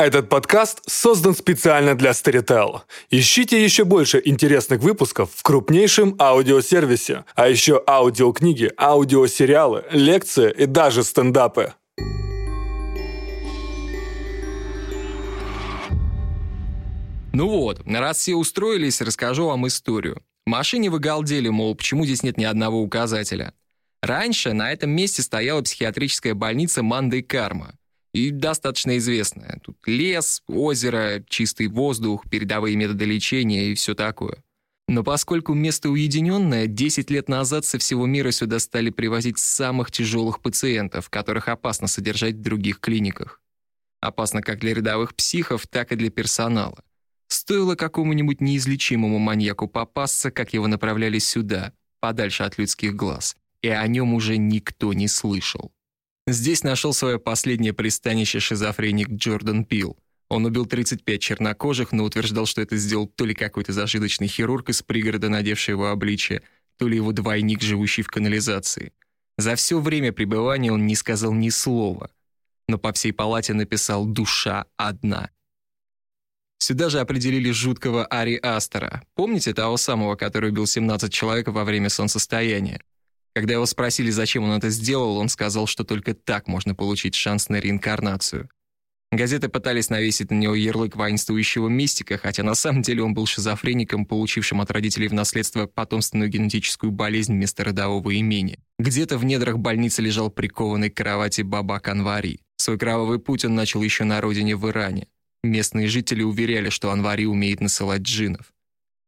Этот подкаст создан специально для Storytel. Ищите еще больше интересных выпусков в крупнейшем аудиосервисе, а еще аудиокниги, аудиосериалы, лекции и даже стендапы. Ну вот, раз все устроились, расскажу вам историю. Машине вы галдели, мол, почему здесь нет ни одного указателя. Раньше на этом месте стояла психиатрическая больница Манда Карма и достаточно известная. Тут лес, озеро, чистый воздух, передовые методы лечения и все такое. Но поскольку место уединенное, 10 лет назад со всего мира сюда стали привозить самых тяжелых пациентов, которых опасно содержать в других клиниках. Опасно как для рядовых психов, так и для персонала. Стоило какому-нибудь неизлечимому маньяку попасться, как его направляли сюда, подальше от людских глаз, и о нем уже никто не слышал. Здесь нашел свое последнее пристанище шизофреник Джордан Пил. Он убил 35 чернокожих, но утверждал, что это сделал то ли какой-то зажиточный хирург из пригорода, надевший его обличие, то ли его двойник, живущий в канализации. За все время пребывания он не сказал ни слова, но по всей палате написал «душа одна». Сюда же определили жуткого Ари Астера. Помните того самого, который убил 17 человек во время солнцестояния? Когда его спросили, зачем он это сделал, он сказал, что только так можно получить шанс на реинкарнацию. Газеты пытались навесить на него ярлык воинствующего мистика, хотя на самом деле он был шизофреником, получившим от родителей в наследство потомственную генетическую болезнь вместо родового имени. Где-то в недрах больницы лежал прикованный к кровати Баба Канвари. Свой кровавый путь он начал еще на родине в Иране. Местные жители уверяли, что Анвари умеет насылать джинов.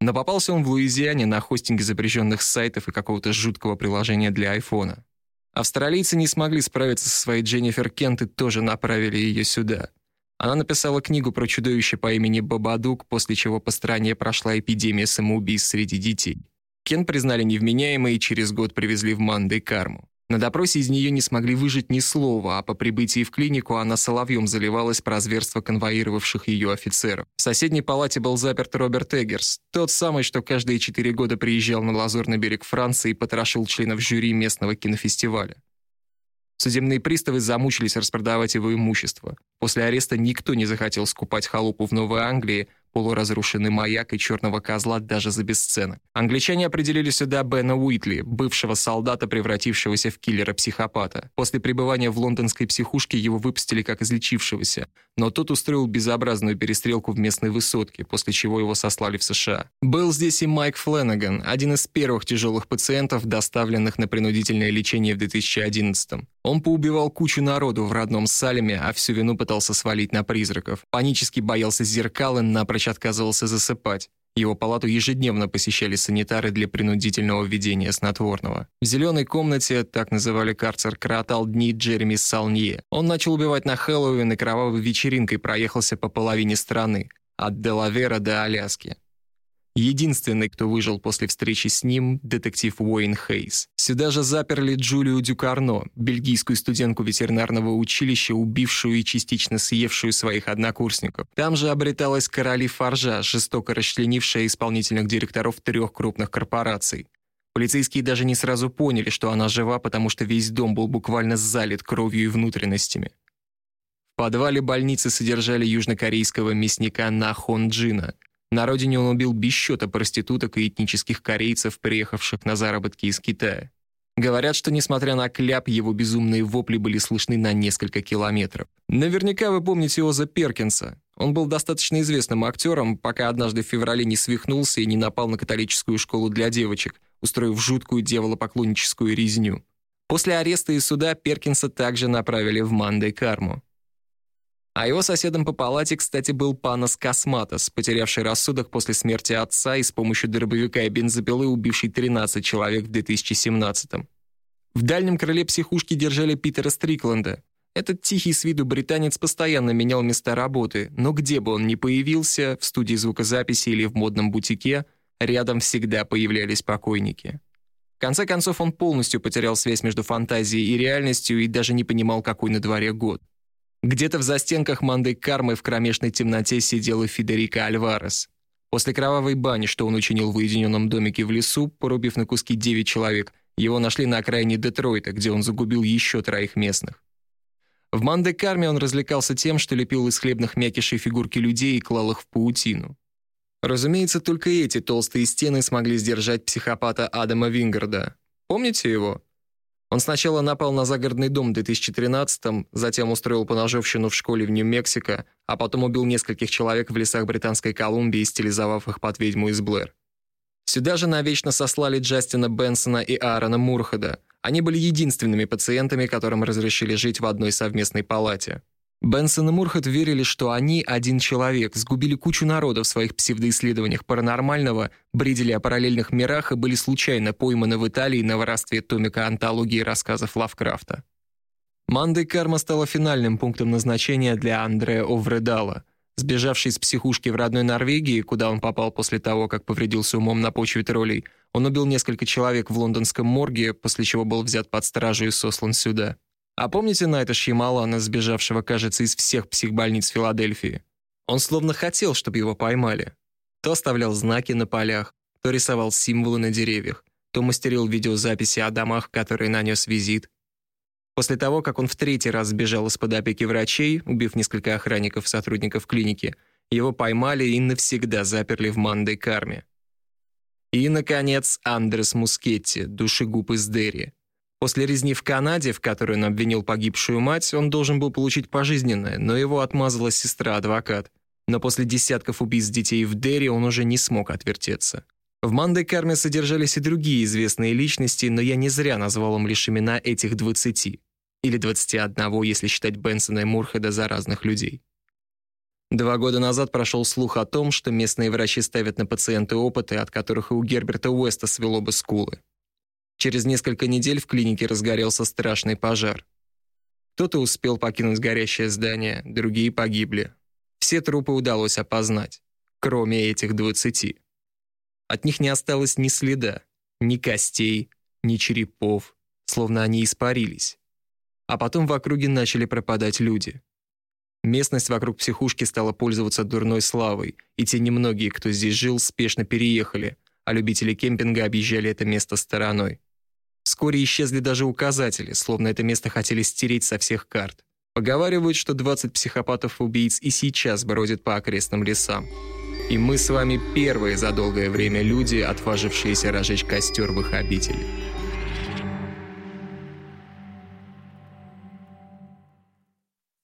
Но попался он в Луизиане на хостинге запрещенных сайтов и какого-то жуткого приложения для айфона. Австралийцы не смогли справиться со своей Дженнифер Кент и тоже направили ее сюда. Она написала книгу про чудовище по имени Бабадук, после чего по стране прошла эпидемия самоубийств среди детей. Кен признали невменяемой и через год привезли в Мандай Карму. На допросе из нее не смогли выжить ни слова, а по прибытии в клинику она соловьем заливалась про зверство конвоировавших ее офицеров. В соседней палате был заперт Роберт Эггерс, тот самый, что каждые четыре года приезжал на Лазурный берег Франции и потрошил членов жюри местного кинофестиваля. Судебные приставы замучились распродавать его имущество. После ареста никто не захотел скупать халупу в Новой Англии, полуразрушенный маяк и черного козла даже за бесценок. Англичане определили сюда Бена Уитли, бывшего солдата, превратившегося в киллера-психопата. После пребывания в лондонской психушке его выпустили как излечившегося, но тот устроил безобразную перестрелку в местной высотке, после чего его сослали в США. Был здесь и Майк Фленнеган, один из первых тяжелых пациентов, доставленных на принудительное лечение в 2011 -м. Он поубивал кучу народу в родном Салеме, а всю вину пытался свалить на призраков. Панически боялся зеркал и напрочь отказывался засыпать. Его палату ежедневно посещали санитары для принудительного введения снотворного. В «зеленой комнате», так называли карцер, коротал дни Джереми Салнье. Он начал убивать на Хэллоуин и кровавой вечеринкой проехался по половине страны, от Делавера до Аляски. Единственный, кто выжил после встречи с ним, детектив Уэйн Хейс. Сюда же заперли Джулию Дюкарно, бельгийскую студентку ветеринарного училища, убившую и частично съевшую своих однокурсников. Там же обреталась Короли Фаржа, жестоко расчленившая исполнительных директоров трех крупных корпораций. Полицейские даже не сразу поняли, что она жива, потому что весь дом был буквально залит кровью и внутренностями. В подвале больницы содержали южнокорейского мясника Нахон Джина – на родине он убил без проституток и этнических корейцев, приехавших на заработки из Китая. Говорят, что, несмотря на кляп, его безумные вопли были слышны на несколько километров. Наверняка вы помните Оза Перкинса. Он был достаточно известным актером, пока однажды в феврале не свихнулся и не напал на католическую школу для девочек, устроив жуткую дьяволопоклонническую резню. После ареста и суда Перкинса также направили в Мандей Карму. А его соседом по палате, кстати, был Панос Косматос, потерявший рассудок после смерти отца и с помощью дробовика и бензопилы убивший 13 человек в 2017-м. В дальнем крыле психушки держали Питера Стрикленда. Этот тихий с виду британец постоянно менял места работы, но где бы он ни появился, в студии звукозаписи или в модном бутике, рядом всегда появлялись покойники. В конце концов, он полностью потерял связь между фантазией и реальностью и даже не понимал, какой на дворе год. Где-то в застенках Манды Кармы в кромешной темноте сидела Федерика Альварес. После кровавой бани, что он учинил в уединенном домике в лесу, порубив на куски 9 человек, его нашли на окраине Детройта, где он загубил еще троих местных. В Манде-Карме он развлекался тем, что лепил из хлебных мякишей фигурки людей и клал их в паутину. Разумеется, только эти толстые стены смогли сдержать психопата Адама Вингарда. Помните его? Он сначала напал на загородный дом в 2013-м, затем устроил поножовщину в школе в Нью-Мексико, а потом убил нескольких человек в лесах Британской Колумбии, стилизовав их под ведьму из Блэр. Сюда же навечно сослали Джастина Бенсона и Аарона Мурхеда. Они были единственными пациентами, которым разрешили жить в одной совместной палате. Бенсон и Мурхет верили, что они, один человек, сгубили кучу народа в своих псевдоисследованиях паранормального, бредили о параллельных мирах и были случайно пойманы в Италии на воровстве томика антологии рассказов Лавкрафта. Манда Карма стала финальным пунктом назначения для Андреа Овредала. Сбежавший из психушки в родной Норвегии, куда он попал после того, как повредился умом на почве троллей, он убил несколько человек в лондонском морге, после чего был взят под стражу и сослан сюда. А помните Найта Шьямалана, сбежавшего, кажется, из всех психбольниц Филадельфии? Он словно хотел, чтобы его поймали. То оставлял знаки на полях, то рисовал символы на деревьях, то мастерил видеозаписи о домах, в которые нанес визит. После того, как он в третий раз сбежал из-под опеки врачей, убив несколько охранников сотрудников клиники, его поймали и навсегда заперли в Мандой Карме. И, наконец, Андрес Мускетти, душегуб из Дерри, После резни в Канаде, в которой он обвинил погибшую мать, он должен был получить пожизненное, но его отмазала сестра-адвокат. Но после десятков убийств детей в Дерри он уже не смог отвертеться. В Манде Карме содержались и другие известные личности, но я не зря назвал им лишь имена этих 20. Или 21, если считать Бенсона и Мурхеда за разных людей. Два года назад прошел слух о том, что местные врачи ставят на пациенты опыты, от которых и у Герберта Уэста свело бы скулы. Через несколько недель в клинике разгорелся страшный пожар. Кто-то успел покинуть горящее здание, другие погибли. Все трупы удалось опознать, кроме этих двадцати. От них не осталось ни следа, ни костей, ни черепов, словно они испарились. А потом в округе начали пропадать люди. Местность вокруг психушки стала пользоваться дурной славой, и те немногие, кто здесь жил, спешно переехали, а любители кемпинга объезжали это место стороной. Вскоре исчезли даже указатели, словно это место хотели стереть со всех карт. Поговаривают, что 20 психопатов-убийц и сейчас бродят по окрестным лесам. И мы с вами первые за долгое время люди, отважившиеся разжечь костер в их обители.